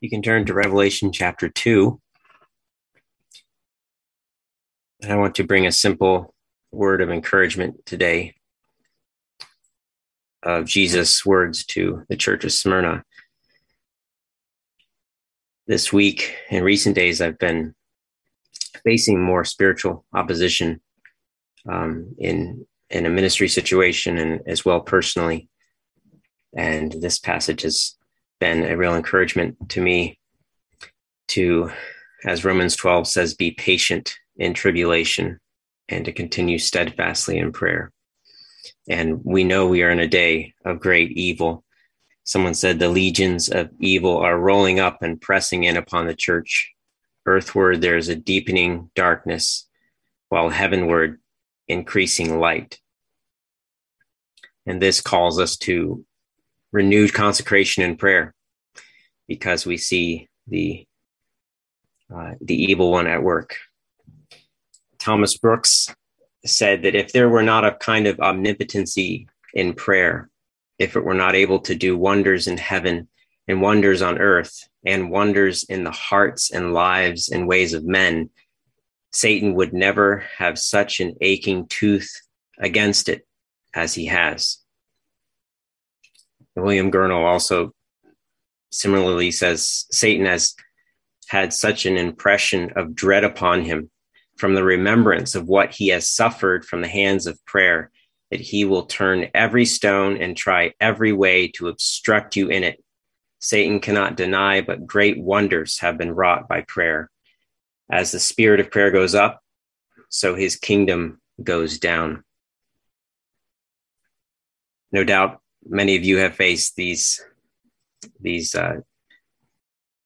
You can turn to Revelation chapter 2. And I want to bring a simple word of encouragement today of Jesus' words to the church of Smyrna. This week, in recent days, I've been facing more spiritual opposition um, in in a ministry situation and as well personally. And this passage has been a real encouragement to me to, as Romans 12 says, be patient in tribulation and to continue steadfastly in prayer. And we know we are in a day of great evil. Someone said the legions of evil are rolling up and pressing in upon the church. Earthward, there is a deepening darkness, while heavenward, increasing light. And this calls us to renewed consecration and prayer because we see the uh, the evil one at work. Thomas Brooks said that if there were not a kind of omnipotency in prayer, if it were not able to do wonders in heaven and wonders on earth and wonders in the hearts and lives and ways of men, Satan would never have such an aching tooth against it as he has. William Gurnall also similarly says Satan has had such an impression of dread upon him from the remembrance of what he has suffered from the hands of prayer that he will turn every stone and try every way to obstruct you in it. Satan cannot deny, but great wonders have been wrought by prayer. As the spirit of prayer goes up, so his kingdom goes down. No doubt many of you have faced these these uh,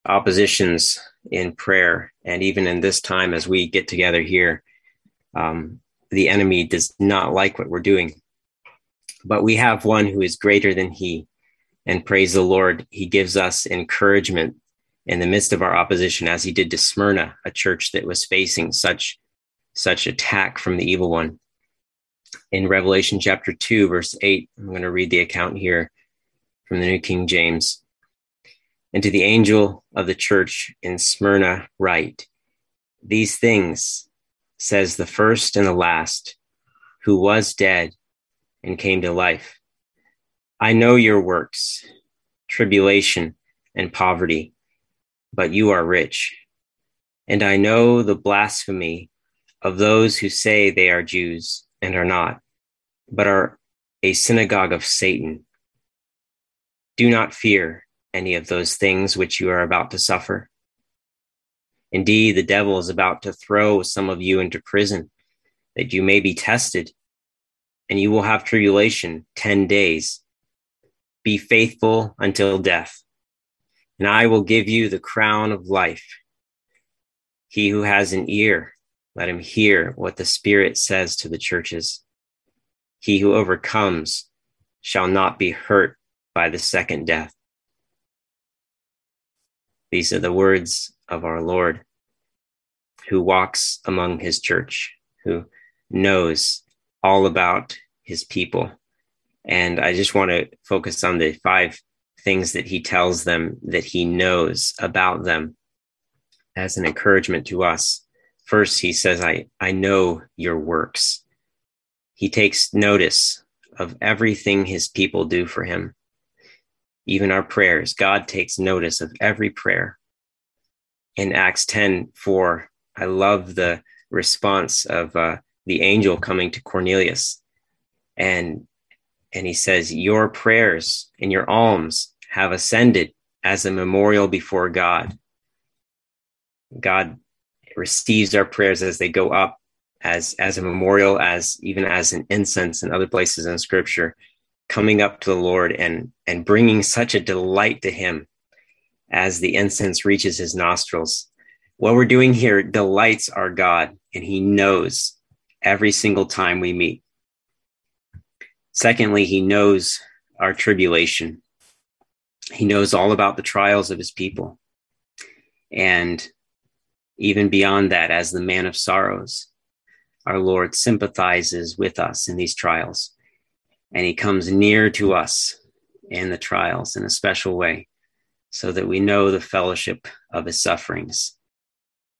oppositions in prayer, and even in this time as we get together here, um, the enemy does not like what we're doing. But we have one who is greater than he, and praise the Lord, he gives us encouragement in the midst of our opposition, as he did to Smyrna, a church that was facing such such attack from the evil one in Revelation chapter 2, verse 8. I'm going to read the account here from the New King James. And to the angel of the church in Smyrna, write These things says the first and the last, who was dead and came to life. I know your works, tribulation and poverty, but you are rich. And I know the blasphemy of those who say they are Jews and are not, but are a synagogue of Satan. Do not fear any of those things which you are about to suffer. Indeed, the devil is about to throw some of you into prison that you may be tested, and you will have tribulation 10 days. Be faithful until death, and I will give you the crown of life. He who has an ear, let him hear what the Spirit says to the churches. He who overcomes shall not be hurt by the second death. These are the words of our Lord, who walks among his church, who knows all about his people. And I just want to focus on the five things that he tells them that he knows about them as an encouragement to us First, he says, I, I know your works. He takes notice of everything his people do for him, even our prayers. God takes notice of every prayer. In Acts 10 4, I love the response of uh, the angel coming to Cornelius. And, and he says, Your prayers and your alms have ascended as a memorial before God. God receives our prayers as they go up as as a memorial as even as an incense in other places in scripture coming up to the lord and and bringing such a delight to him as the incense reaches his nostrils. What we're doing here delights our god and he knows every single time we meet. Secondly he knows our tribulation. He knows all about the trials of his people. And even beyond that, as the man of sorrows, our Lord sympathizes with us in these trials, and he comes near to us in the trials in a special way. so that we know the fellowship of his sufferings.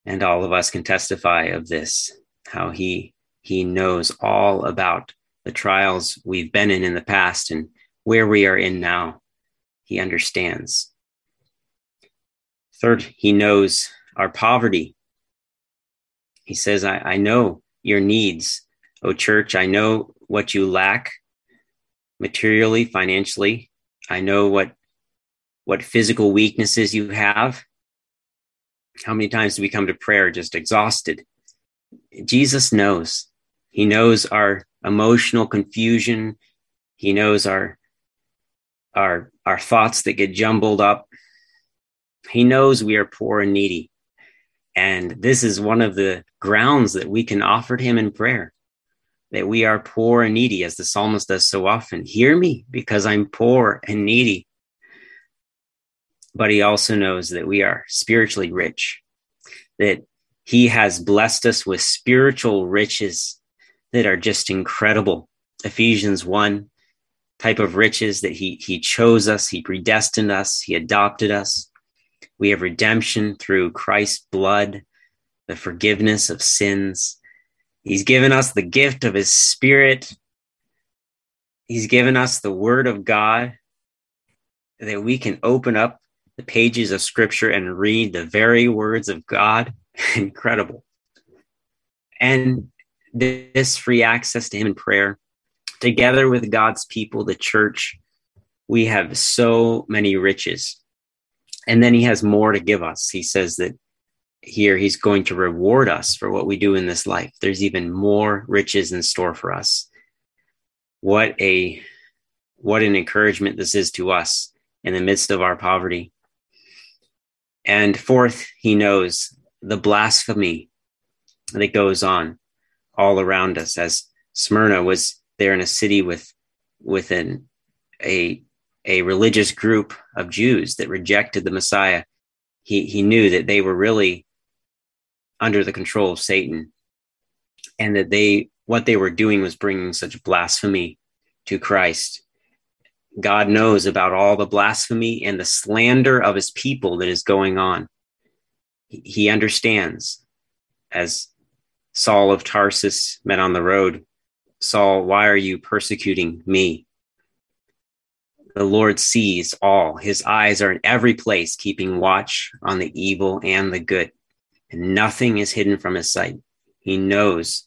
And all of us can testify of this, how he, he knows all about the trials we've been in in the past and where we are in now. He understands. Third, he knows our poverty. He says, I, I know your needs, O church. I know what you lack materially, financially. I know what what physical weaknesses you have. How many times do we come to prayer just exhausted? Jesus knows. He knows our emotional confusion. He knows our our our thoughts that get jumbled up. He knows we are poor and needy. And this is one of the grounds that we can offer to him in prayer that we are poor and needy, as the psalmist does so often. Hear me because I'm poor and needy. But he also knows that we are spiritually rich, that he has blessed us with spiritual riches that are just incredible. Ephesians 1 type of riches that he, he chose us, he predestined us, he adopted us. We have redemption through Christ's blood, the forgiveness of sins. He's given us the gift of his spirit. He's given us the word of God that we can open up the pages of scripture and read the very words of God. Incredible. And this free access to him in prayer, together with God's people, the church, we have so many riches. And then he has more to give us. He says that here he's going to reward us for what we do in this life. There's even more riches in store for us. What a what an encouragement this is to us in the midst of our poverty. And fourth, he knows the blasphemy that goes on all around us as Smyrna was there in a city with within a a religious group of Jews that rejected the Messiah. He he knew that they were really under the control of Satan and that they what they were doing was bringing such blasphemy to Christ. God knows about all the blasphemy and the slander of his people that is going on. He understands as Saul of Tarsus met on the road, Saul, why are you persecuting me? The Lord sees all. His eyes are in every place, keeping watch on the evil and the good and nothing is hidden from his sight. He knows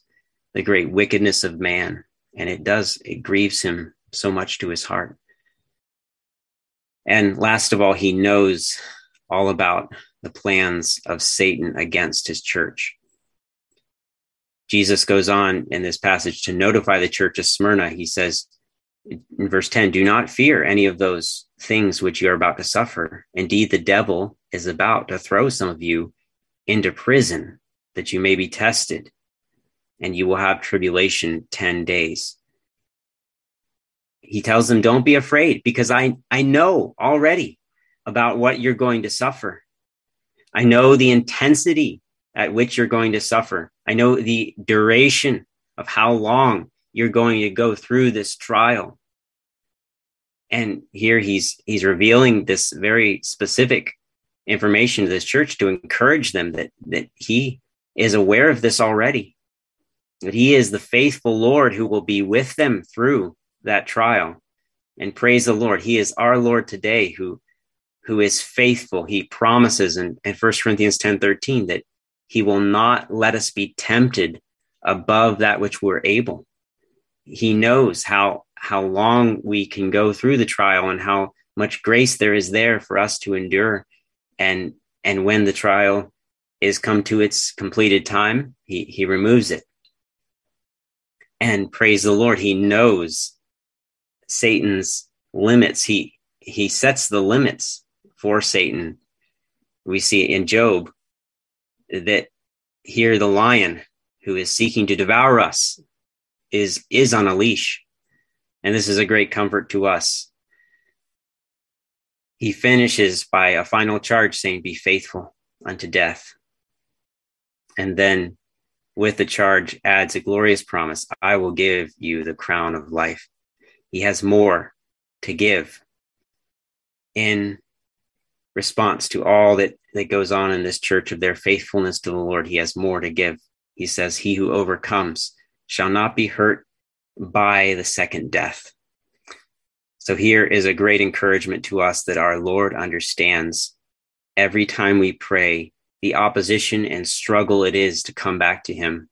the great wickedness of man, and it does, it grieves him so much to his heart. And last of all, he knows all about the plans of Satan against his church. Jesus goes on in this passage to notify the church of Smyrna. He says in verse 10 Do not fear any of those things which you are about to suffer. Indeed, the devil is about to throw some of you into prison that you may be tested, and you will have tribulation 10 days. He tells them, Don't be afraid, because I, I know already about what you're going to suffer. I know the intensity at which you're going to suffer. I know the duration of how long you're going to go through this trial. And here he's he's revealing this very specific information to this church to encourage them that that he is aware of this already that he is the faithful lord who will be with them through that trial. And praise the lord he is our lord today who who is faithful. He promises in, in 1 corinthians 10 13 that he will not let us be tempted above that which we're able he knows how how long we can go through the trial and how much grace there is there for us to endure. And and when the trial is come to its completed time he he removes it. And praise the lord he knows satan's limits. He he sets the limits for satan. We see in job that here the lion who is seeking to devour us is is on a leash and this is a great comfort to us he finishes by a final charge saying, Be faithful unto death. And then with the charge adds a glorious promise I will give you the crown of life. He has more to give in response to all that, that goes on in this church of their faithfulness to the Lord. He has more to give. He says, He who overcomes shall not be hurt by the second death. So here is a great encouragement to us that our Lord understands every time we pray the opposition and struggle it is to come back to Him,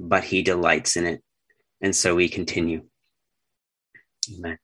but He delights in it. And so we continue. Amen.